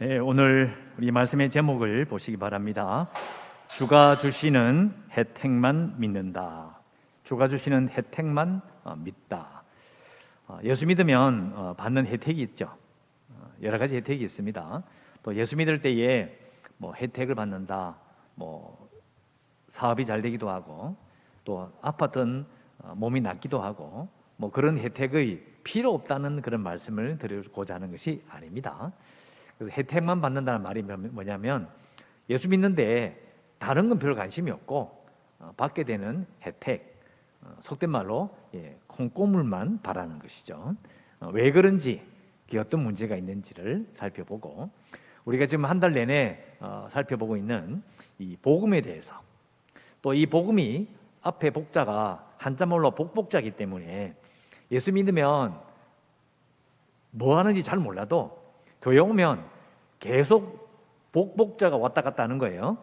네, 오늘 우리 말씀의 제목을 보시기 바랍니다. 주가 주시는 혜택만 믿는다. 주가 주시는 혜택만 어, 믿다. 어, 예수 믿으면 어, 받는 혜택이 있죠. 여러 가지 혜택이 있습니다. 또 예수 믿을 때에 뭐 혜택을 받는다. 뭐 사업이 잘 되기도 하고 또 아팠던 몸이 낫기도 하고 뭐 그런 혜택의 필요 없다는 그런 말씀을 드리고자 하는 것이 아닙니다. 그래서 혜택만 받는다는 말이 뭐냐면 예수 믿는데 다른 건 별 관심이 없고 어, 받게 되는 혜택 어, 속된 말로 예, 콩고물만 바라는 것이죠. 어, 왜 그런지 어떤 문제가 있는지를 살펴보고 우리가 지금 한 달 내내 살펴보고 있는 이 복음에 대해서 또 이 복음이 앞에 복자가 한자말로 복복자기 때문에 예수 믿으면 뭐 하는지 잘 몰라도 교회 오면 계속 복복자가 왔다 갔다 하는 거예요.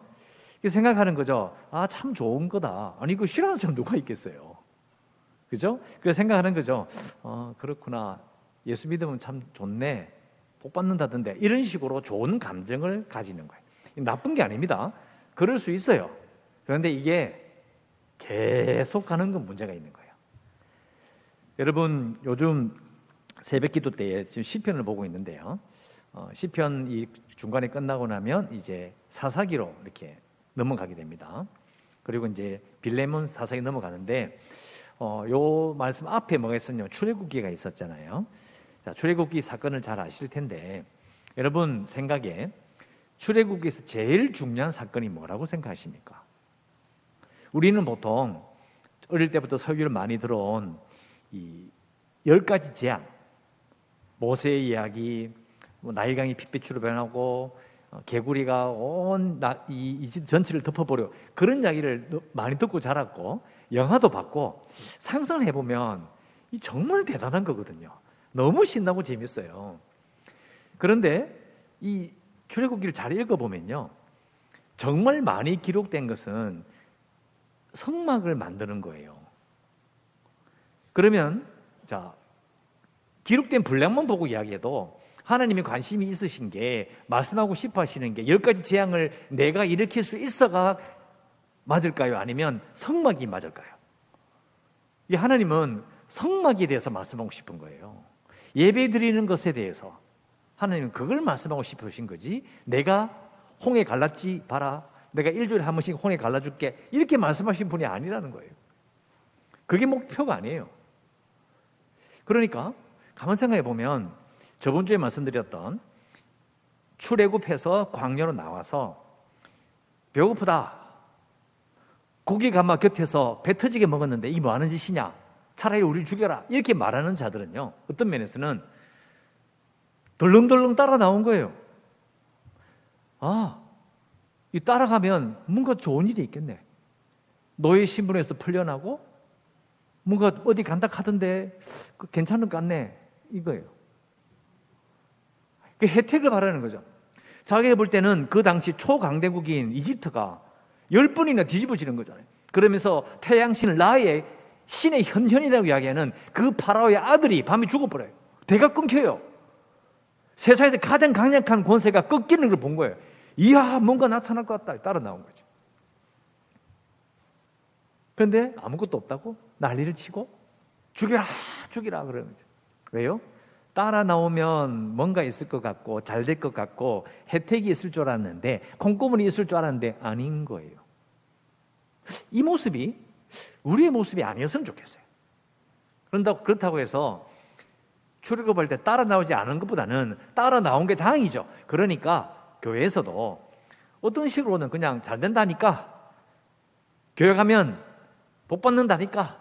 생각하는 거죠. 아, 참 좋은 거다. 아니, 그 싫어하는 사람 누가 있겠어요? 그죠? 그래서 생각하는 거죠. 어, 그렇구나. 예수 믿으면 참 좋네. 복 받는다던데. 이런 식으로 좋은 감정을 가지는 거예요. 나쁜 게 아닙니다. 그럴 수 있어요. 그런데 이게 계속 가는 건 문제가 있는 거예요. 여러분, 요즘 새벽 기도 때에 지금 시편을 보고 있는데요. 어, 시편 이 중간에 끝나고 나면 이제 사사기로 이렇게 넘어가게 됩니다. 그리고 이제 빌레몬 사사기 넘어가는데 어, 요 말씀 앞에 뭐가 있었냐면 출애굽기가 있었잖아요. 자, 출애굽기 사건을 잘 아실 텐데 여러분 생각에 출애굽기에서 제일 중요한 사건이 뭐라고 생각하십니까? 우리는 보통 어릴 때부터 설교를 많이 들어온 이 열 가지 재앙, 모세의 이야기, 뭐 나일강이 핏빛으로 변하고 어, 개구리가 온 이 전체를 덮어버려 그런 이야기를 많이 듣고 자랐고 영화도 봤고 상상해 보면 이 정말 대단한 거거든요. 너무 신나고 재밌어요. 그런데 이 출애굽기를 잘 읽어보면요, 정말 많이 기록된 것은 성막을 만드는 거예요. 그러면 자 기록된 분량만 보고 이야기해도 하나님이 관심이 있으신 게 말씀하고 싶어 하시는 게 열 가지 재앙을 내가 일으킬 수 있어가 맞을까요? 아니면 성막이 맞을까요? 이 하나님은 성막에 대해서 말씀하고 싶은 거예요. 예배 드리는 것에 대해서 하나님은 그걸 말씀하고 싶으신 거지. 내가 홍해 갈랐지 봐라. 내가 일주일에 한 번씩 홍해 갈라줄게. 이렇게 말씀하신 분이 아니라는 거예요. 그게 목표가 아니에요. 그러니까 가만 생각해 보면 저번 주에 말씀드렸던 출애굽해서 광야로 나와서 배고프다. 고기 가마 곁에서 배 터지게 먹었는데 이게 뭐 하는 짓이냐? 차라리 우리를 죽여라. 이렇게 말하는 자들은요. 어떤 면에서는 덜렁덜렁 따라 나온 거예요. 아, 이 따라가면 뭔가 좋은 일이 있겠네. 노예 신분에서 풀려나고 뭔가 어디 간다 하던데 그 괜찮은 것 같네. 이거예요. 그 혜택을 바라는 거죠. 자기가 볼 때는 그 당시 초강대국인 이집트가 열 번이나 뒤집어지는 거잖아요. 그러면서 태양신 라의 신의 현현이라고 이야기하는 그 파라오의 아들이 밤에 죽어버려요. 대가 끊겨요. 세상에서 가장 강력한 권세가 꺾이는 걸 본 거예요. 이야, 뭔가 나타날 것 같다. 따라 나온 거죠. 그런데 아무것도 없다고 난리를 치고 죽여라, 죽이라 그러는 거죠. 왜요? 따라 나오면 뭔가 있을 것 같고 잘 될 것 같고 혜택이 있을 줄 알았는데 콩고물이 있을 줄 알았는데 아닌 거예요. 이 모습이 우리의 모습이 아니었으면 좋겠어요. 그런다고 그렇다고 해서 출애굽할 때 따라 나오지 않은 것보다는 따라 나온 게 다행이죠. 그러니까 교회에서도 어떤 식으로는 그냥 잘 된다니까 교회 가면 복 받는다니까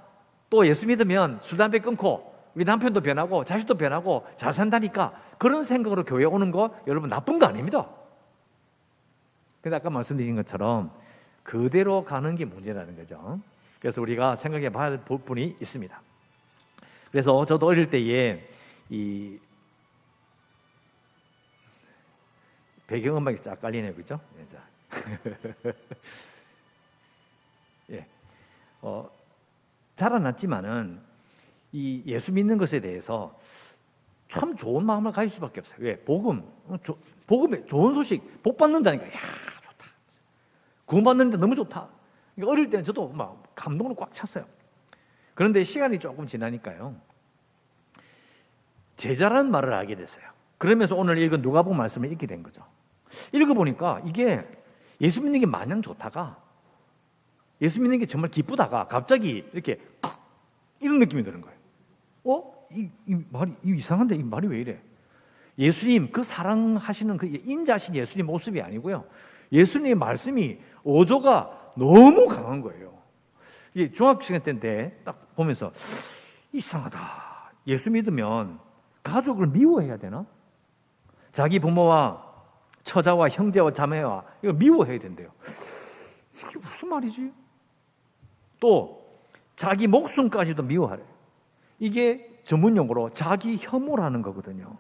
또 예수 믿으면 술 담배 끊고 우리 남편도 변하고 자식도 변하고 잘 산다니까 그런 생각으로 교회 오는 거 여러분 나쁜 거 아닙니다. 근데 아까 말씀드린 것처럼 그대로 가는 게 문제라는 거죠. 그래서 우리가 생각해 봐야 할 부분이 있습니다. 그래서 저도 어릴 때에 이 배경음악이 쫙 깔리네요, 그죠? 예, 예. 어, 자라났지만은 이 예수 믿는 것에 대해서 참 좋은 마음을 가질 수밖에 없어요. 왜? 복음. 복음에 좋은 소식, 복 받는다니까. 야, 좋다. 구원받는데 너무 좋다. 그러니까 어릴 때는 저도 막 감동으로 꽉 찼어요. 그런데 시간이 조금 지나니까요. 제자라는 말을 알게 됐어요. 그러면서 오늘 읽은 누가복음 말씀을 읽게 된 거죠. 읽어보니까 이게 예수 믿는 게 마냥 좋다가 예수 믿는 게 정말 기쁘다가 갑자기 이렇게 이런 느낌이 드는 거예요. 어? 이, 이 말이 이 이상한데 이 말이 왜 이래? 예수님 그 사랑하시는 그 인자신 예수님 모습이 아니고요. 예수님의 말씀이 어조가 너무 강한 거예요. 이게 중학교 때인데 딱 보면서 이상하다. 예수 믿으면 가족을 미워해야 되나? 자기 부모와 처자와 형제와 자매와 이거 미워해야 된대요. 이게 무슨 말이지? 또 자기 목숨까지도 미워하래. 이게 전문 용어로 자기 혐오라는 거거든요.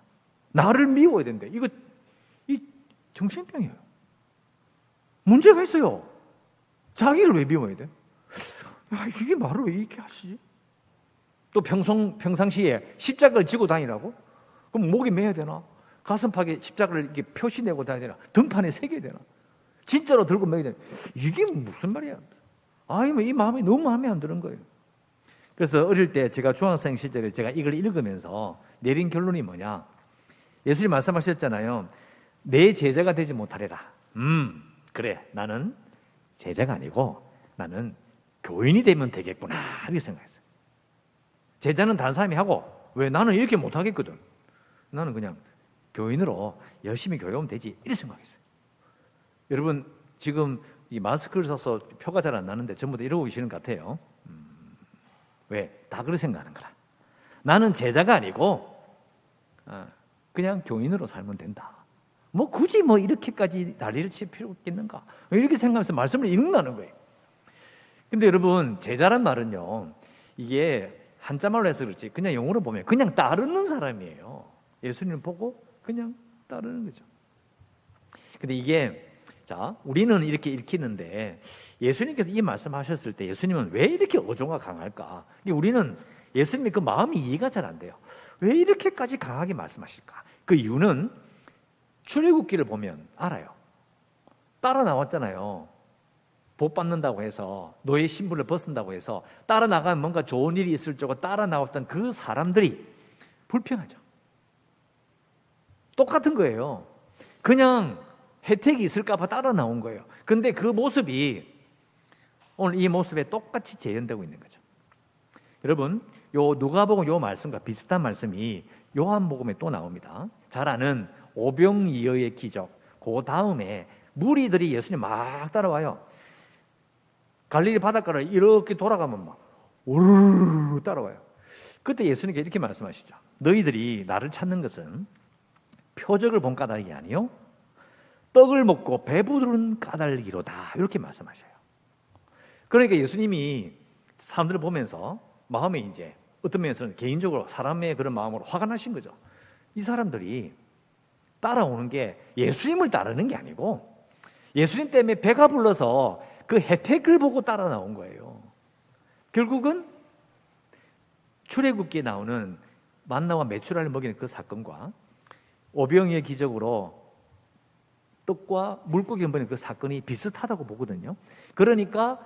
나를 미워야 된대. 이거 이 정신병이에요. 문제가 있어요. 자기를 왜 미워야 돼? 야, 이게 말을 왜 이렇게 하시지? 또 평상, 평상시에 십자가를 지고 다니라고? 그럼 목에 매야 되나? 가슴팍에 십자가를 이렇게 표시내고 다녀야 되나? 등판에 새겨야 되나? 진짜로 들고 매야 되나? 이게 무슨 말이야? 아이, 이 마음이 너무 마음에 안 드는 거예요. 그래서 어릴 때 제가 중학생 시절에 제가 이걸 읽으면서 내린 결론이 뭐냐? 예수님 말씀하셨잖아요. 내 제자가 되지 못하리라. 음, 그래. 나는 제자가 아니고 나는 교인이 되면 되겠구나. 이렇게 생각했어요. 제자는 다른 사람이 하고 왜 나는 이렇게 못하겠거든. 나는 그냥 교인으로 열심히 교육하면 되지. 이렇게 생각했어요. 여러분, 지금 이 마스크를 써서 표가 잘 안 나는데 전부 다 이러고 계시는 것 같아요. 음, 왜? 다 그렇게 생각하는 거라. 나는 제자가 아니고, 어, 그냥 교인으로 살면 된다. 뭐 굳이 뭐 이렇게까지 난리를 칠 필요 있겠는가? 이렇게 생각하면서 말씀을 읽는다는 거예요. 근데 여러분, 제자란 말은요, 이게 한자말로 해서 그렇지, 그냥 영어로 보면 그냥 따르는 사람이에요. 예수님을 보고 그냥 따르는 거죠. 근데 이게, 자, 우리는 이렇게 읽히는데, 예수님께서 이 말씀 하셨을 때 예수님은 왜 이렇게 어조가 강할까? 우리는 예수님의 그 마음이 이해가 잘 안 돼요. 왜 이렇게까지 강하게 말씀하실까? 그 이유는 출애굽기를 보면 알아요. 따라 나왔잖아요. 복 받는다고 해서 노예 신분을 벗는다고 해서 따라 나가면 뭔가 좋은 일이 있을 줄 알고 따라 나왔던 그 사람들이 불평하죠. 똑같은 거예요. 그냥 혜택이 있을까봐 따라 나온 거예요. 근데 그 모습이 오늘 이 모습에 똑같이 재현되고 있는 거죠. 여러분, 요 누가복음 요 말씀과 비슷한 말씀이 요한복음에 또 나옵니다. 잘 아는 오병이어의 기적. 그 다음에 무리들이 예수님 막 따라와요. 갈릴리 바닷가를 이렇게 돌아가면 막 우르르 따라와요. 그때 예수님께 이렇게 말씀하시죠. 너희들이 나를 찾는 것은 표적을 본 까닭이 아니요 떡을 먹고 배부른 까닭이로다. 이렇게 말씀하셔요. 그러니까 예수님이 사람들을 보면서 마음에 이제 어떤 면에서는 개인적으로 사람의 그런 마음으로 화가 나신 거죠. 이 사람들이 따라오는 게 예수님을 따르는 게 아니고 예수님 때문에 배가 불러서 그 혜택을 보고 따라 나온 거예요. 결국은 출애굽기에 나오는 만나와 메추라를 먹이는 그 사건과 오병이의 기적으로 떡과 물고기를 먹이는 그 사건이 비슷하다고 보거든요. 그러니까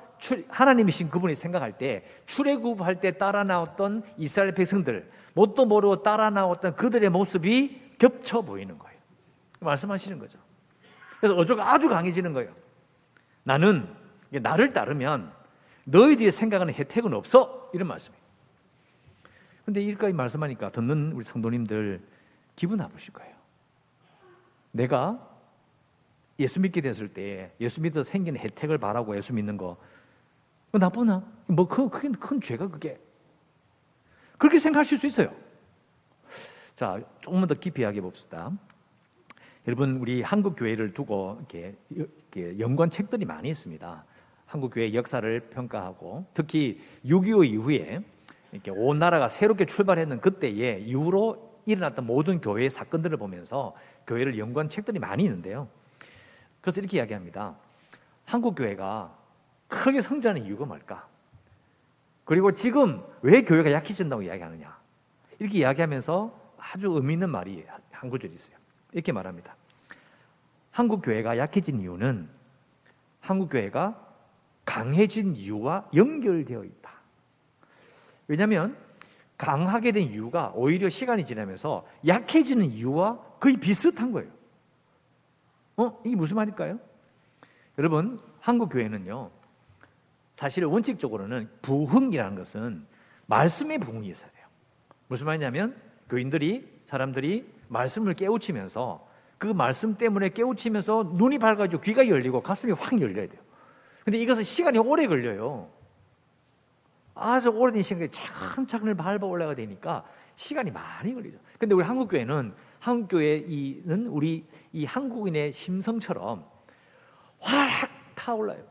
하나님이신 그분이 생각할 때 출애굽할 때 따라 나왔던 이스라엘 백성들 뭣도 모르고 따라 나왔던 그들의 모습이 겹쳐 보이는 거예요. 말씀하시는 거죠. 그래서 어조가 아주 강해지는 거예요. 나는 나를 따르면 너희들이 생각하는 혜택은 없어. 이런 말씀이에요. 근데 이렇게 말씀하니까 듣는 우리 성도님들 기분 나쁘실 거예요. 내가 예수 믿게 됐을 때 예수 믿어 생긴 혜택을 바라고 예수 믿는 거 나쁘나? 뭐 그, 그게 큰 죄가 그게. 그렇게 생각하실 수 있어요. 자, 조금만 더 깊이 이야기해 봅시다. 여러분, 우리 한국 교회를 두고 이렇게, 이렇게 연관 책들이 많이 있습니다. 한국 교회 역사를 평가하고 특히 6.25 이후에 이렇게 온 나라가 새롭게 출발했는 그때에 이후로 일어났던 모든 교회의 사건들을 보면서 교회를 연구한 책들이 많이 있는데요. 그래서 이렇게 이야기합니다. 한국 교회가 크게 성장하는 이유가 뭘까? 그리고 지금 왜 교회가 약해진다고 이야기하느냐? 이렇게 이야기하면서 아주 의미 있는 말이 한 구절이 있어요. 이렇게 말합니다. 한국 교회가 약해진 이유는 한국 교회가 강해진 이유와 연결되어 있다. 왜냐하면 강하게 된 이유가 오히려 시간이 지나면서 약해지는 이유와 거의 비슷한 거예요. 어? 이게 무슨 말일까요? 여러분, 한국 교회는요, 사실 원칙적으로는 부흥이라는 것은 말씀의 부흥이 있어야 돼요. 무슨 말이냐면, 교인들이, 사람들이 말씀을 깨우치면서 그 말씀 때문에 깨우치면서 눈이 밝아지고 귀가 열리고 가슴이 확 열려야 돼요. 근데 이것은 시간이 오래 걸려요. 아주 오래된 시간이 차근차근 밟아 올라가 되니까 시간이 많이 걸리죠. 근데 우리 한국교회는 한국 교회는 우리 이 한국인의 심성처럼 확 타올라요.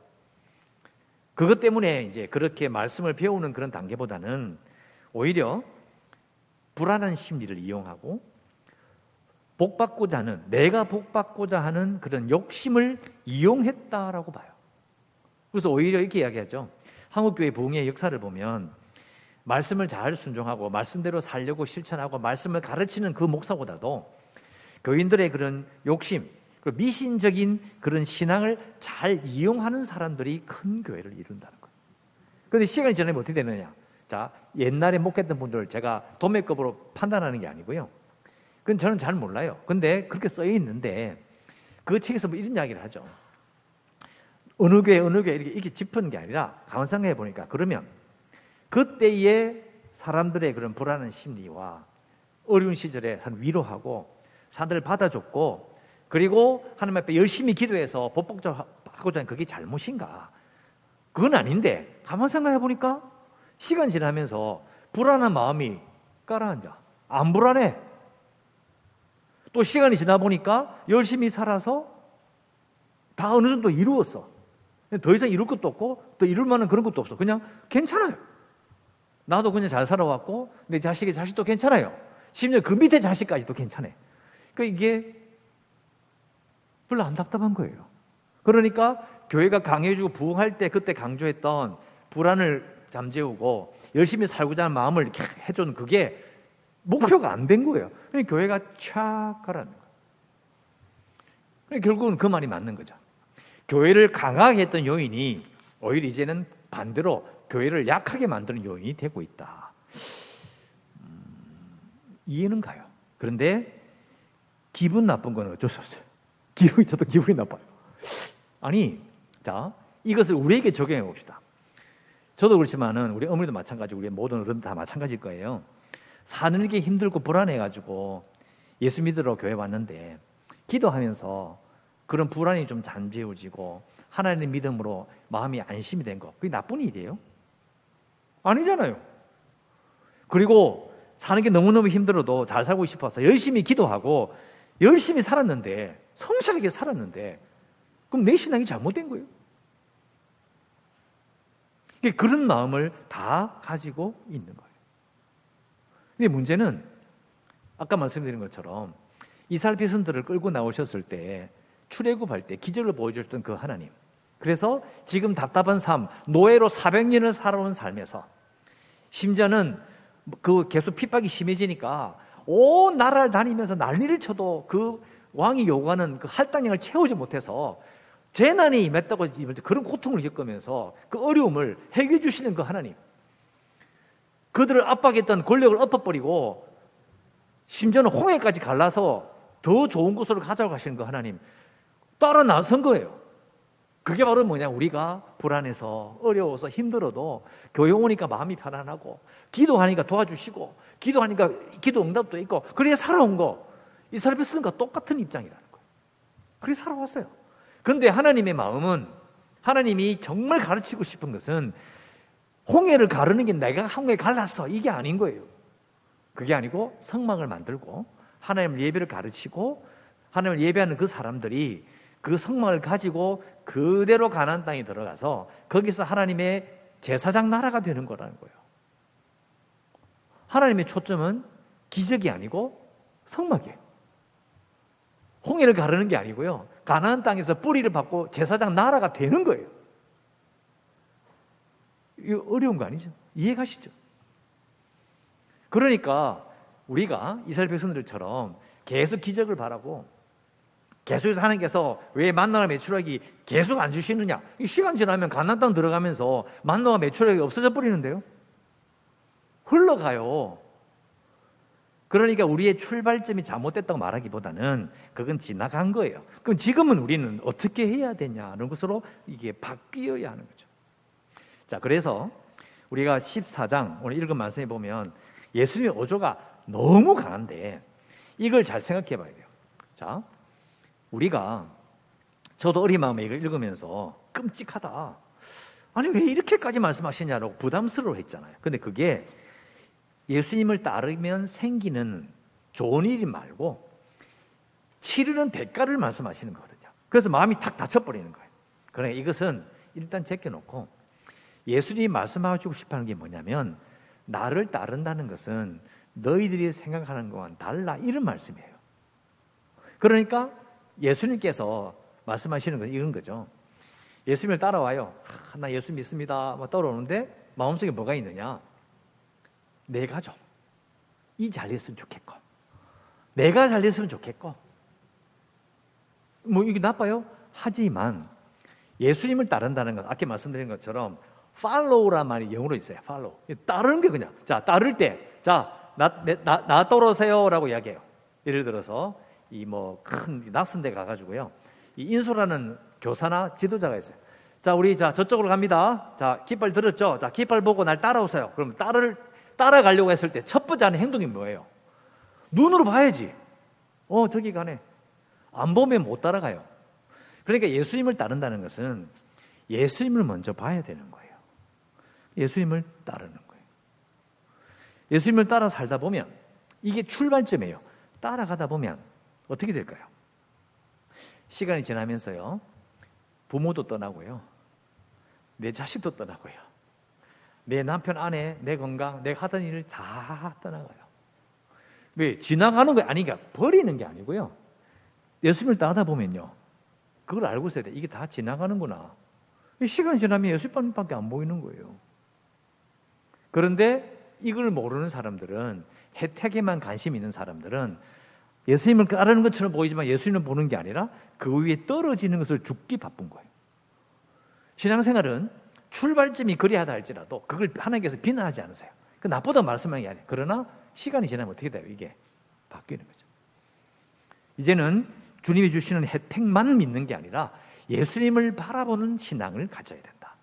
그것 때문에 이제 그렇게 말씀을 배우는 그런 단계보다는 오히려 불안한 심리를 이용하고 복 받고자 하는 내가 복 받고자 하는 그런 욕심을 이용했다라고 봐요. 그래서 오히려 이렇게 이야기하죠. 한국 교회 부흥의 역사를 보면 말씀을 잘 순종하고 말씀대로 살려고 실천하고 말씀을 가르치는 그 목사보다도 교인들의 그런 욕심, 미신적인 그런 신앙을 잘 이용하는 사람들이 큰 교회를 이룬다는 거예요. 그런데 시간이 지나면 어떻게 되느냐? 자, 옛날에 목했던 분들 제가 도매급으로 판단하는 게 아니고요. 그건 저는 잘 몰라요. 근데 그렇게 써 있는데 그 책에서 뭐 이런 이야기를 하죠. 어느 교회 어느 교회 이렇게, 이렇게 짚은 게 아니라 가만 생각해 보니까 그러면 그때의 사람들의 그런 불안한 심리와 어려운 시절에 산 위로하고 사들을 받아줬고 그리고 하나님 앞에 열심히 기도해서 법복하고자 하는 그게 잘못인가? 그건 아닌데 가만 생각해 보니까 시간 지나면서 불안한 마음이 깔아앉아. 안 불안해. 또 시간이 지나 보니까 열심히 살아서 다 어느 정도 이루었어. 더 이상 이룰 것도 없고 또 이룰 만한 그런 것도 없어. 그냥 괜찮아요. 나도 그냥 잘 살아왔고 내 자식의 자식도 괜찮아요. 심지어 그 밑에 자식까지도 괜찮아요. 그러니까 이게 별로 안 답답한 거예요. 그러니까 교회가 강해지고 부흥할 때 그때 강조했던 불안을 잠재우고 열심히 살고자 하는 마음을 이렇게 해준 그게 목표가 안 된 거예요. 그러니까 교회가 촥 가라는 거예요. 그러니까 결국은 그 말이 맞는 거죠. 교회를 강하게 했던 요인이 오히려 이제는 반대로 교회를 약하게 만드는 요인이 되고 있다. 음, 이해는 가요. 그런데 기분 나쁜 건 어쩔 수 없어요. 기분이 저도 기분이 나빠요. 아니, 자 이것을 우리에게 적용해 봅시다. 저도 그렇지만은 우리 어머니도 마찬가지고 우리 모든 어른 다 마찬가지일 거예요. 사는 게 힘들고 불안해가지고 예수 믿으러 교회 왔는데 기도하면서 그런 불안이 좀 잠재워지고 하나님의 믿음으로 마음이 안심이 된 거. 그게 나쁜 일이에요? 아니잖아요. 그리고 사는 게 너무너무 힘들어도 잘 살고 싶어서 열심히 기도하고 열심히 살았는데 성실하게 살았는데 그럼 내 신앙이 잘못된 거예요. 그런 마음을 다 가지고 있는 거예요. 근데 문제는 아까 말씀드린 것처럼 이스라엘 백성들을 끌고 나오셨을 때 출애굽할 때 기적을 보여주셨던 그 하나님. 그래서 지금 답답한 삶, 노예로 400년을 살아온 삶에서 심지어는 그 계속 핍박이 심해지니까 온 나라를 다니면서 난리를 쳐도 그 왕이 요구하는 그 할당량을 채우지 못해서 재난이 임했다고 그런 고통을 겪으면서 그 어려움을 해결해 주시는 그 하나님. 그들을 압박했던 권력을 엎어버리고 심지어는 홍해까지 갈라서 더 좋은 곳으로 가져가시는 그 하나님. 따라 나선 거예요. 그게 바로 뭐냐? 우리가 불안해서 어려워서 힘들어도 교회 오니까 마음이 편안하고 기도하니까 도와주시고 기도하니까 기도 응답도 있고 그래 살아온 거 이스라엘 백성과 똑같은 입장이라는 거예요. 그래 살아왔어요. 그런데 하나님의 마음은 하나님이 정말 가르치고 싶은 것은 홍해를 가르는 게 내가 홍해 갈랐어 이게 아닌 거예요. 그게 아니고 성막을 만들고 하나님을 예배를 가르치고 하나님을 예배하는 그 사람들이 그 성막을 가지고 그대로 가나안 땅에 들어가서 거기서 하나님의 제사장 나라가 되는 거라는 거예요. 하나님의 초점은 기적이 아니고 성막이에요. 홍해를 가르는 게 아니고요. 가나안 땅에서 뿌리를 받고 제사장 나라가 되는 거예요. 이거 어려운 거 아니죠? 이해가시죠? 그러니까 우리가 이스라엘 백성들처럼 계속 기적을 바라고 계속해서 하나님께서 왜 만나와 매출하기 계속 안 주시느냐? 시간 지나면 가나안 땅 들어가면서 만나와 매출하기 없어져 버리는데요. 흘러가요. 그러니까 우리의 출발점이 잘못됐다고 말하기보다는 그건 지나간 거예요. 그럼 지금은 우리는 어떻게 해야 되냐는 것으로 이게 바뀌어야 하는 거죠. 자, 그래서 우리가 14장 오늘 읽은 말씀에 보면 예수님의 어조가 너무 강한데 이걸 잘 생각해 봐야 돼요. 자, 우리가 저도 어린 마음에 이걸 읽으면서 끔찍하다. 아니 왜 이렇게까지 말씀하시냐고 부담스러워 했잖아요. 근데 그게 예수님을 따르면 생기는 좋은 일이 말고 치르는 대가를 말씀하시는 거거든요. 그래서 마음이 탁 닫혀버리는 거예요. 그러니까 이것은 일단 제껴놓고 예수님이 말씀하시고 싶어 하는 게 뭐냐면 나를 따른다는 것은 너희들이 생각하는 것과는 달라 이런 말씀이에요. 그러니까 예수님께서 말씀하시는 건 이런 거죠. 예수님을 따라와요. 아, 나 예수 믿습니다. 막 떠오르는데 마음속에 뭐가 있느냐? 내 가족 이 잘 됐으면 좋겠고 내가 잘 됐으면 좋겠고 뭐 이게 나빠요? 하지만 예수님을 따른다는 것 아까 말씀드린 것처럼 follow란 말이 영어로 있어요. follow. 따르는 게 그냥 자 따를 때 자나 나, 나 따라오세요라고 이야기해요. 예를 들어서 이 뭐 큰 낯선 데 가가지고요. 이 인솔하는 교사나 지도자가 있어요. 자 우리 자 저쪽으로 갑니다. 자 깃발 들었죠? 자 깃발 보고 날 따라오세요. 그럼 따를 따라가려고 했을 때 첫 번째 하는 행동이 뭐예요? 눈으로 봐야지. 어, 저기 가네. 안 보면 못 따라가요. 그러니까 예수님을 따른다는 것은 예수님을 먼저 봐야 되는 거예요. 예수님을 따르는 거예요. 예수님을 따라 살다 보면 이게 출발점이에요. 따라가다 보면 어떻게 될까요? 시간이 지나면서요. 부모도 떠나고요. 내 자식도 떠나고요. 내 남편, 아내, 내 건강, 내가 하던 일을 다 떠나가요. 왜? 지나가는 거 아니니까 버리는 게 아니고요. 예수님을 따다 보면요. 그걸 알고 있어야 돼. 이게 다 지나가는구나. 시간이 지나면 예수님밖에 안 보이는 거예요. 그런데 이걸 모르는 사람들은 혜택에만 관심 있는 사람들은 예수님을 따르는 것처럼 보이지만 예수님을 보는 게 아니라 그 위에 떨어지는 것을 죽기 바쁜 거예요. 신앙생활은 출발점이 그리하다 할지라도 그걸 하나님께서 비난하지 않으세요. 그 나쁘다 말씀하는 게 아니에요. 그러나 시간이 지나면 어떻게 돼요? 이게 바뀌는 거죠. 이제는 주님이 주시는 혜택만 믿는 게 아니라 예수님을 바라보는 신앙을 가져야 된다.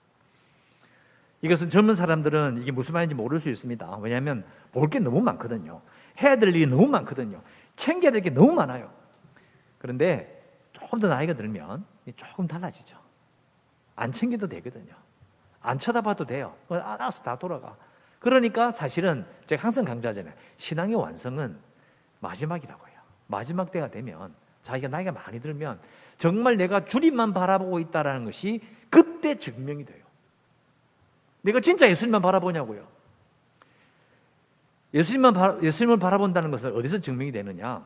이것은 젊은 사람들은 이게 무슨 말인지 모를 수 있습니다. 왜냐하면 볼 게 너무 많거든요. 해야 될 일이 너무 많거든요. 챙겨야 될 게 너무 많아요. 그런데 조금 더 나이가 들면 조금 달라지죠. 안 챙겨도 되거든요. 안 쳐다봐도 돼요. 알아서 다 돌아가. 그러니까 사실은 제가 항상 강조하잖아요. 신앙의 완성은 마지막이라고 해요. 마지막 때가 되면 자기가 나이가 많이 들면 정말 내가 주님만 바라보고 있다는 것이 그때 증명이 돼요. 내가 진짜 예수님만 바라보냐고요. 예수님만 바, 예수님을 바라본다는 것은 어디서 증명이 되느냐?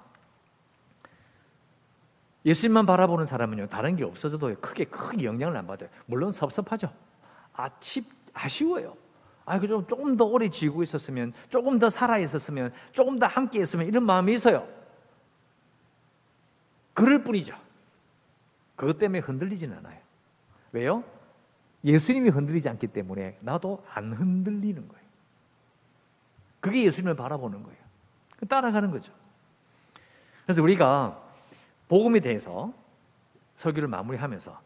예수님만 바라보는 사람은요 다른 게 없어져도 크게 크게 영향을 안 받아요. 물론 섭섭하죠. 아쉽, 아쉬워요. 아, 그좀 조금 더 오래 지고 있었으면, 조금 더 살아 있었으면, 조금 더 함께 있으면 이런 마음이 있어요. 그럴 뿐이죠. 그것 때문에 흔들리지는 않아요. 왜요? 예수님이 흔들리지 않기 때문에 나도 안 흔들리는 거예요. 그게 예수님을 바라보는 거예요. 따라가는 거죠. 그래서 우리가 복음에 대해서 설교를 마무리하면서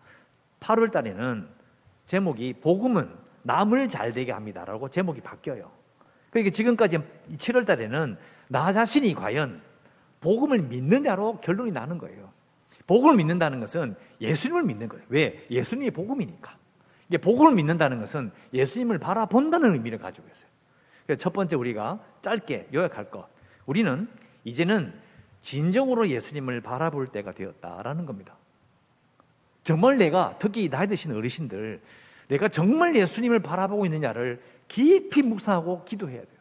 8월 달에는 제목이 복음은 남을 잘 되게 합니다라고 제목이 바뀌어요. 그러니까 지금까지 7월 달에는 나 자신이 과연 복음을 믿느냐로 결론이 나는 거예요. 복음을 믿는다는 것은 예수님을 믿는 거예요. 왜? 예수님이 복음이니까. 이게 복음을 믿는다는 것은 예수님을 바라본다는 의미를 가지고 있어요. 첫 번째 우리가 짧게 요약할 것. 우리는 이제는 진정으로 예수님을 바라볼 때가 되었다라는 겁니다. 정말 내가 특히 나이 드신 어르신들 내가 정말 예수님을 바라보고 있느냐를 깊이 묵상하고 기도해야 돼요.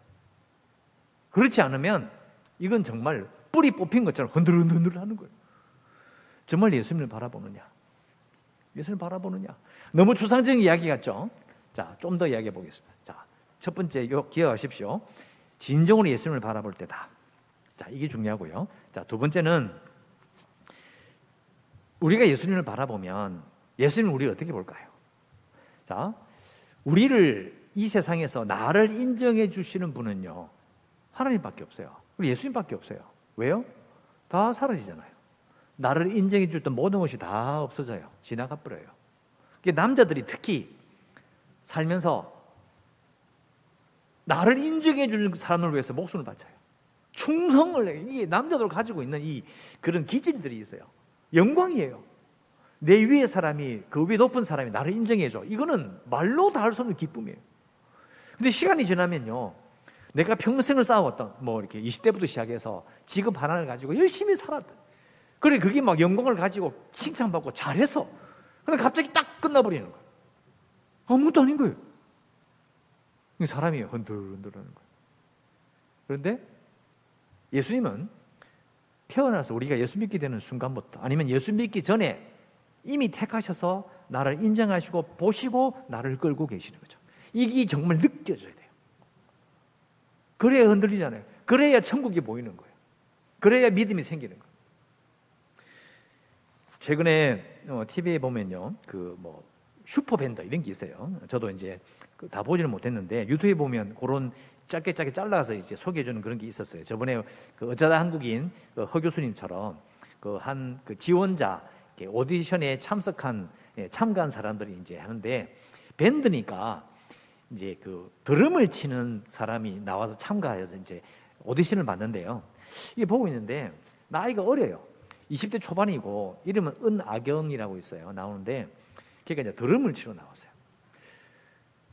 그렇지 않으면 이건 정말 뿌리 뽑힌 것처럼 흔들흔들 하는 거예요. 정말 예수님을 바라보느냐? 예수님을 바라보느냐? 너무 추상적인 이야기 같죠? 자, 좀 더 이야기해 보겠습니다. 자, 첫 번째 기억하십시오. 진정으로 예수님을 바라볼 때다. 자, 이게 중요하고요. 자, 두 번째는 우리가 예수님을 바라보면 예수님은 우리를 어떻게 볼까요? 자, 우리를 이 세상에서 나를 인정해 주시는 분은요. 하나님밖에 없어요. 우리 예수님밖에 없어요. 왜요? 다 사라지잖아요. 나를 인정해 줬던 모든 것이 다 없어져요. 지나가 버려요. 남자들이 특히 살면서 나를 인정해 주는 사람을 위해서 목숨을 바쳐요. 충성을 해. 이게 남자들 가지고 있는 이 그런 기질들이 있어요. 영광이에요. 내 위의 사람이 그 위에 높은 사람이 나를 인정해 줘. 이거는 말로 다 할 수 없는 기쁨이에요. 근데 시간이 지나면요. 내가 평생을 쌓아왔던 뭐 이렇게 20대부터 시작해서 직업 하나를 가지고 열심히 살았던 그래 그게 막 영광을 가지고 칭찬받고 잘해서 근데 갑자기 딱 끝나버리는 거예요. 아무것도 아닌 거예요. 사람이 흔들흔들하는 거예요. 그런데 예수님은 태어나서 우리가 예수 믿게 되는 순간부터 아니면 예수 믿기 전에 이미 택하셔서 나를 인정하시고 보시고 나를 끌고 계시는 거죠. 이게 정말 느껴져야 돼요. 그래야 흔들리잖아요. 그래야 천국이 보이는 거예요. 그래야 믿음이 생기는 거예요. 최근에 TV에 어, 보면요, 그 뭐 슈퍼밴더 이런 게 있어요. 저도 이제 그 다 보지는 못했는데 유튜브에 보면 그런 짧게 짧게 잘라서 이제 소개해 주는 그런 게 있었어요. 저번에 그 어쩌다 한국인 그허 교수님처럼 그 한그 그 지원자 오디션에 참석한 예, 참가한 사람들이 이제 하는데 밴드니까 이제 그 드럼을 치는 사람이 나와서 참가해서 이제 오디션을 봤는데요. 이게 보고 있는데 나이가 어려요. 20대 초반이고 이름은 은아경이라고 있어요. 나오는데 그러니까 이제 드럼을 치러 나왔어요.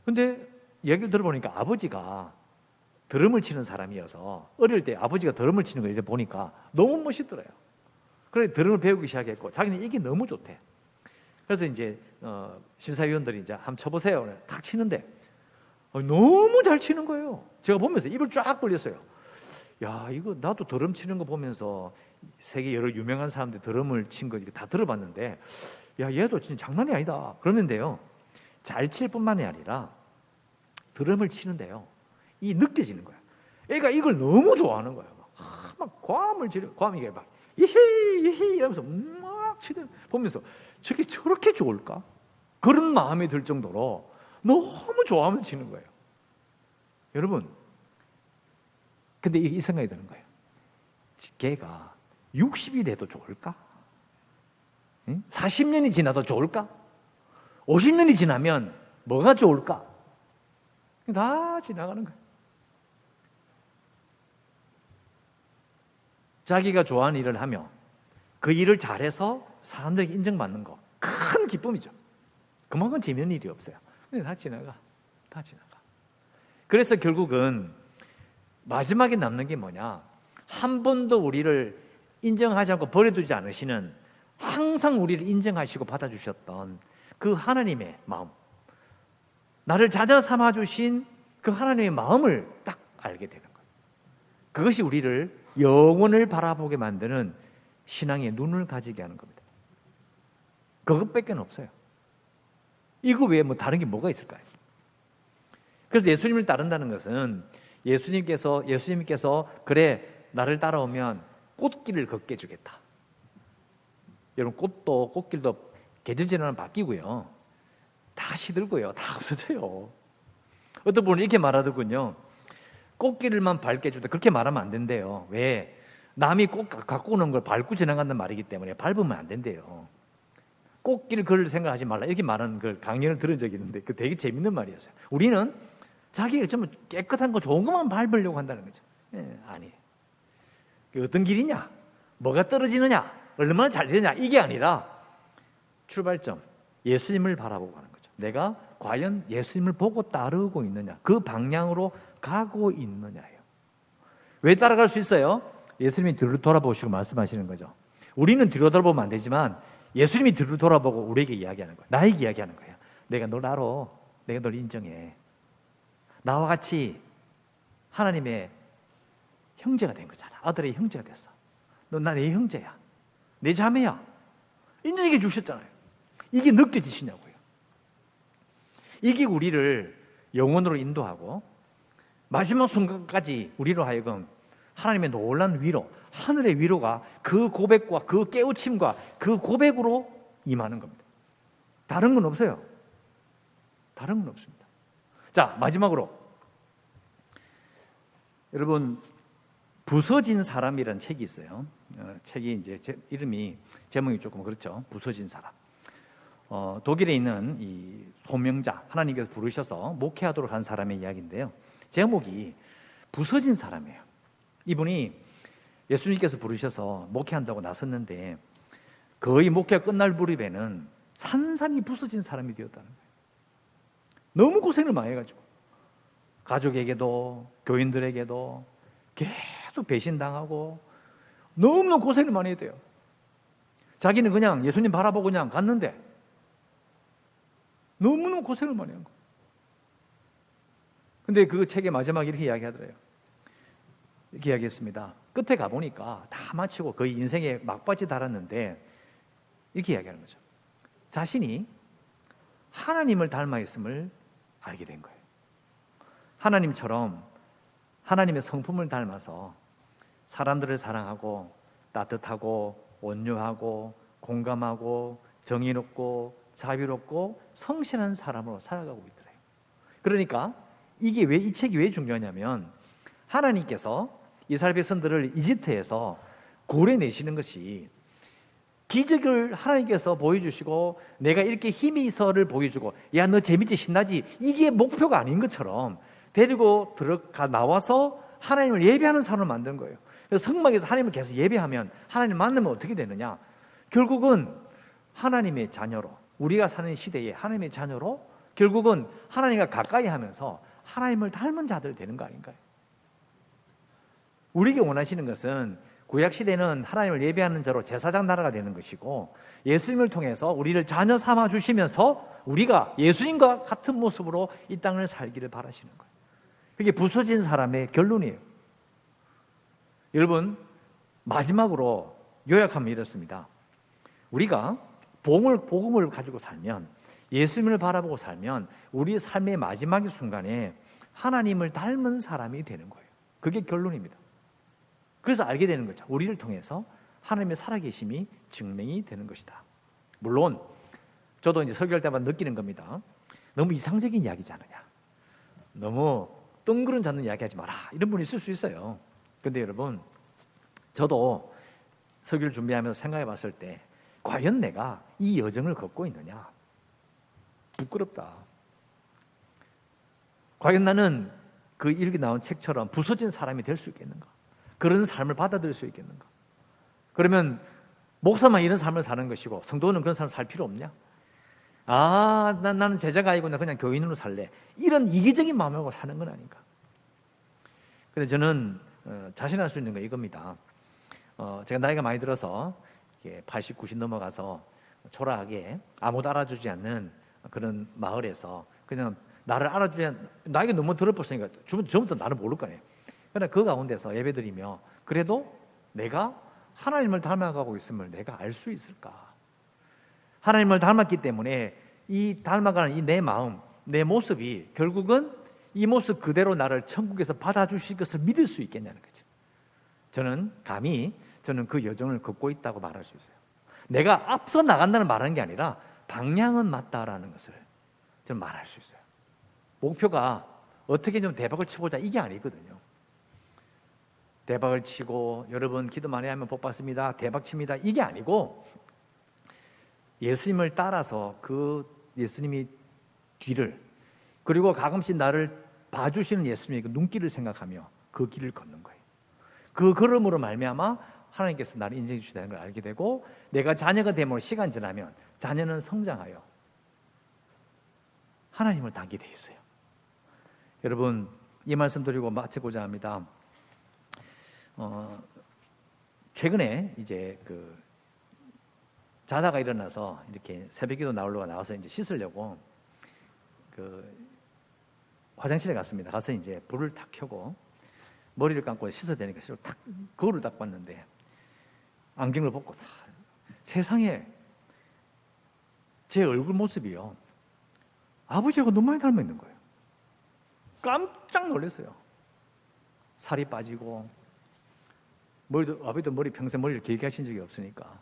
근데 얘기를 들어보니까 아버지가 드럼을 치는 사람이어서 어릴 때 아버지가 드럼을 치는 걸 이제 보니까 너무 멋있더래요. 그래 드럼을 배우기 시작했고 자기는 이게 너무 좋대. 그래서 이제 어, 심사위원들이 이제 한번 쳐보세요. 탁 치는데 어, 너무 잘 치는 거예요. 제가 보면서 입을 쫙 벌렸어요. 야 이거 나도 드럼 치는 거 보면서 세계 여러 유명한 사람들 드럼을 친 거 다 들어봤는데 야 얘도 진짜 장난이 아니다. 그러는데요. 잘 칠 뿐만이 아니라 드럼을 치는데요. 이 느껴지는 거야. 애가 이걸 너무 좋아하는 거야. 막, 막 과음을 지르, 과음이 막 이히 이히 이러면서 막 치는 보면서 저게 저렇게 좋을까? 그런 마음이 들 정도로 너무 좋아하면서 치는 거예요. 여러분, 근데 이 생각이 드는 거예요. 걔가 60이 돼도 좋을까? 40년이 지나도 좋을까? 50년이 지나면 뭐가 좋을까? 다 지나가는 거예요. 자기가 좋아하는 일을 하며 그 일을 잘해서 사람들에게 인정받는 거. 큰 기쁨이죠. 그만큼 재미있는 일이 없어요. 근데 다 지나가. 다 지나가. 그래서 결국은 마지막에 남는 게 뭐냐? 한 번도 우리를 인정하지 않고 버려두지 않으시는 항상 우리를 인정하시고 받아주셨던 그 하나님의 마음. 나를 찾아 삼아 주신 그 하나님의 마음을 딱 알게 되는 거예요. 그것이 우리를 영원을 바라보게 만드는 신앙의 눈을 가지게 하는 겁니다. 그것밖에 없어요. 이거 외에 뭐 다른 게 뭐가 있을까요? 그래서 예수님을 따른다는 것은 예수님께서 예수님께서 그래 나를 따라오면 꽃길을 걷게 주겠다. 여러분 꽃도 꽃길도 계절 지나면 바뀌고요. 다 시들고요. 다 없어져요. 어떤 분은 이렇게 말하더군요. 꽃길만 밟게 주다 그렇게 말하면 안 된대요. 왜? 남이 꽃 갖고 오는 걸 밟고 지나간다는 말이기 때문에 밟으면 안 된대요. 꽃길 걸을 생각하지 말라 이렇게 말하는 걸 강연을 들은 적이 있는데 그 되게 재밌는 말이었어요. 우리는 자기가 좀 깨끗한 거 좋은 것만 밟으려고 한다는 거죠. 예, 아니. 어떤 길이냐? 뭐가 떨어지느냐? 얼마나 잘 되느냐? 이게 아니라 출발점 예수님을 바라보고 가는 거죠. 내가 과연 예수님을 보고 따르고 있느냐? 그 방향으로 가고 있느냐요. 왜 따라갈 수 있어요? 예수님이 뒤로 돌아보시고 말씀하시는 거죠. 우리는 뒤로 돌아보면 안 되지만 예수님이 뒤로 돌아보고 우리에게 이야기하는 거예요. 나에게 이야기하는 거예요. 내가 널 알아. 내가 널 인정해. 나와 같이 하나님의 형제가 된 거잖아. 아들의 형제가 됐어. 너 나 내 형제야. 내 자매야. 인정해 주셨잖아요. 이게 느껴지시냐고요. 이게 우리를 영원으로 인도하고 마지막 순간까지 우리로 하여금 하나님의 놀란 위로, 하늘의 위로가 그 고백과 그 깨우침과 그 고백으로 임하는 겁니다. 다른 건 없어요. 다른 건 없습니다. 자, 마지막으로. 여러분, 부서진 사람이라는 책이 있어요. 어, 책이 이제 제, 이름이 제목이 조금 그렇죠. 부서진 사람. 어, 독일에 있는 이 소명자 하나님께서 부르셔서 목회하도록 한 사람의 이야기인데요. 제목이 부서진 사람이에요. 이분이 예수님께서 부르셔서 목회한다고 나섰는데 거의 목회가 끝날 무렵에는 산산이 부서진 사람이 되었다는 거예요. 너무 고생을 많이 해가지고 가족에게도 교인들에게도 계속 배신당하고 너무너무 고생을 많이 했대요. 자기는 그냥 예수님 바라보고 그냥 갔는데 너무너무 고생을 많이 한 거예요. 근데 그 책의 마지막에 이렇게 이야기하더래요. 이렇게 이야기했습니다. 끝에 가보니까 다 마치고 거의 인생의 막바지 달았는데 이렇게 이야기하는 거죠. 자신이 하나님을 닮아 있음을 알게 된 거예요. 하나님처럼 하나님의 성품을 닮아서 사람들을 사랑하고 따뜻하고 온유하고 공감하고 정의롭고 자비롭고 성실한 사람으로 살아가고 있더래요. 그러니까 이게 왜 이 책이 왜 중요하냐면 하나님께서 이스라엘 백성들을 이집트에서 고래 내시는 것이 기적을 하나님께서 보여주시고 내가 이렇게 힘이 있어를 보여주고 야 너 재밌지 신나지 이게 목표가 아닌 것처럼 데리고 들어가 나와서 하나님을 예배하는 사람을 만든 거예요. 그래서 성막에서 하나님을 계속 예배하면 하나님 만나면 어떻게 되느냐? 결국은 하나님의 자녀로 우리가 사는 시대에 하나님의 자녀로 결국은 하나님과 가까이 하면서 하나님을 닮은 자들 되는 거 아닌가요? 우리에게 원하시는 것은 구약 시대는 하나님을 예배하는 자로 제사장 나라가 되는 것이고 예수님을 통해서 우리를 자녀 삼아 주시면서 우리가 예수님과 같은 모습으로 이 땅을 살기를 바라시는 거예요. 그게 부서진 사람의 결론이에요. 여러분 마지막으로 요약하면 이렇습니다. 우리가 복음을, 복음을 가지고 살면 예수님을 바라보고 살면 우리 삶의 마지막의 순간에 하나님을 닮은 사람이 되는 거예요. 그게 결론입니다. 그래서 알게 되는 거죠. 우리를 통해서 하나님의 살아계심이 증명이 되는 것이다. 물론 저도 이제 설교할 때마다 느끼는 겁니다. 너무 이상적인 이야기지 않느냐. 너무 뜬구름 잡는 이야기 하지 마라. 이런 분이 있을 수 있어요. 근데 여러분, 저도 설교를 준비하면서 생각해 봤을 때 과연 내가 이 여정을 걷고 있느냐? 부끄럽다. 과연 나는 그 이렇게 나온 책처럼 부서진 사람이 될 수 있겠는가? 그런 삶을 받아들일 수 있겠는가? 그러면 목사만 이런 삶을 사는 것이고 성도는 그런 삶을 살 필요 없냐? 아, 난, 나는 제자가 아니고 나 그냥 교인으로 살래. 이런 이기적인 마음으로 사는 건 아닌가? 근데 저는 어, 자신할 수 있는 거 이겁니다. 어, 제가 나이가 많이 들어서 80, 90 넘어가서 초라하게 아무도 알아주지 않는 그런 마을에서 그냥 나를 알아주지 나에게 너무 더럽었으니까 전부터 나를 모를 거 아니에요. 그러나 그 가운데서 예배드리며 그래도 내가 하나님을 닮아가고 있음을 내가 알 수 있을까? 하나님을 닮았기 때문에 이 닮아가는 이 내 마음, 내 모습이 결국은 이 모습 그대로 나를 천국에서 받아주실 것을 믿을 수 있겠냐는 거죠. 저는 감히 저는 그 여정을 걷고 있다고 말할 수 있어요. 내가 앞서 나간다는 말하는 게 아니라 방향은 맞다라는 것을 저는 말할 수 있어요. 목표가 어떻게 좀 대박을 치고자 이게 아니거든요. 대박을 치고 여러분 기도 많이 하면 복 받습니다. 대박 칩니다. 이게 아니고 예수님을 따라서 그 예수님이 뒤를 그리고 가끔씩 나를 봐주시는 예수님의 그 눈길을 생각하며 그 길을 걷는 거예요. 그 걸음으로 말미암아 하나님께서 나를 인정해 주시다는 걸 알게 되고 내가 자녀가 되면 시간 지나면 자녀는 성장하여 하나님을 닮게 돼 있어요. 여러분 이 말씀 드리고 마치고자 합니다. 어, 최근에 이제 그 자다가 일어나서 이렇게 새벽기도 나오려고 나와서 이제 씻으려고 그 화장실에 갔습니다. 가서 이제 불을 탁 켜고 머리를 감고 씻어야 되니까 탁 거울을 딱 봤는데 안경을 벗고 다 세상에 제 얼굴 모습이요. 아버지하고 너무 많이 닮아 있는 거예요. 깜짝 놀랐어요. 살이 빠지고 머리도 아버지도 머리 평생 머리를 길게 하신 적이 없으니까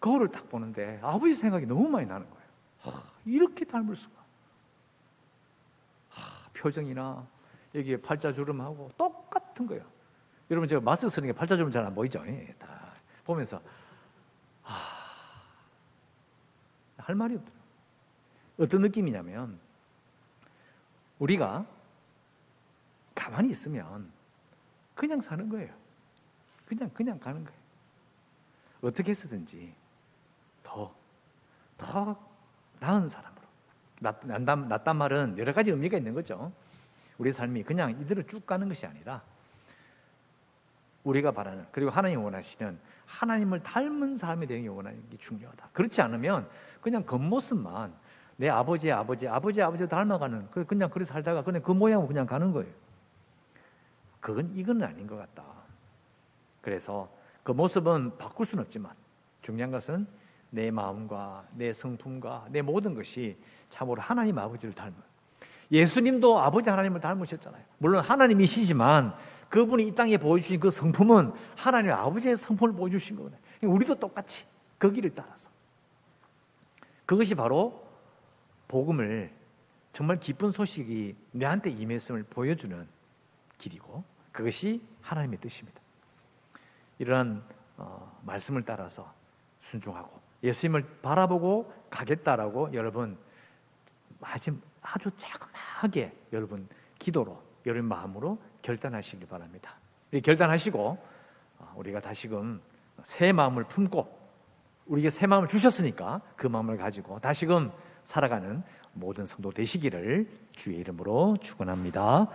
거울을 딱 보는데 아버지 생각이 너무 많이 나는 거예요. 하, 이렇게 닮을 수가. 하, 표정이나 여기에 팔자 주름하고 똑같은 거예요. 여러분 제가 마스크 쓰는 게 팔자 주름 잘 안 보이죠? 예, 다 보면서 할 말이 없더라고요. 어떤 느낌이냐면 우리가 가만히 있으면 그냥 사는 거예요. 그냥 그냥 가는 거예요. 어떻게 해서든지 더, 더 나은 사람으로. 낫, 낫단, 낫단 말은 여러 가지 의미가 있는 거죠. 우리 삶이 그냥 이대로 쭉 가는 것이 아니라 우리가 바라는 그리고 하나님 원하시는 하나님을 닮은 삶이 되는 원하는 게 중요하다. 그렇지 않으면 그냥 겉모습만 내 아버지의 아버지, 아버지 아버지 닮아가는 그 그냥 그렇게 살다가 그냥 그 모양으로 그냥 가는 거예요. 그건 이건 아닌 것 같다. 그래서 그 모습은 바꿀 수는 없지만 중요한 것은 내 마음과 내 성품과 내 모든 것이 참으로 하나님 아버지를 닮은 예수님도 아버지 하나님을 닮으셨잖아요. 물론 하나님이시지만 그분이 이 땅에 보여주신 그 성품은 하나님 아버지의 성품을 보여주신 거거든요. 우리도 똑같이 그 길을 따라서. 그것이 바로 복음을 정말 기쁜 소식이 내한테 임했음을 보여주는 길이고 그것이 하나님의 뜻입니다. 이러한 어, 말씀을 따라서 순종하고 예수님을 바라보고 가겠다라고 여러분 아주 아주 자그마하게 여러분 기도로 여러분 마음으로 결단하시길 바랍니다. 결단하시고 어, 우리가 다시금 새 마음을 품고 우리에게 새 마음을 주셨으니까 그 마음을 가지고 다시금 살아가는 모든 성도 되시기를 주의 이름으로 축원합니다.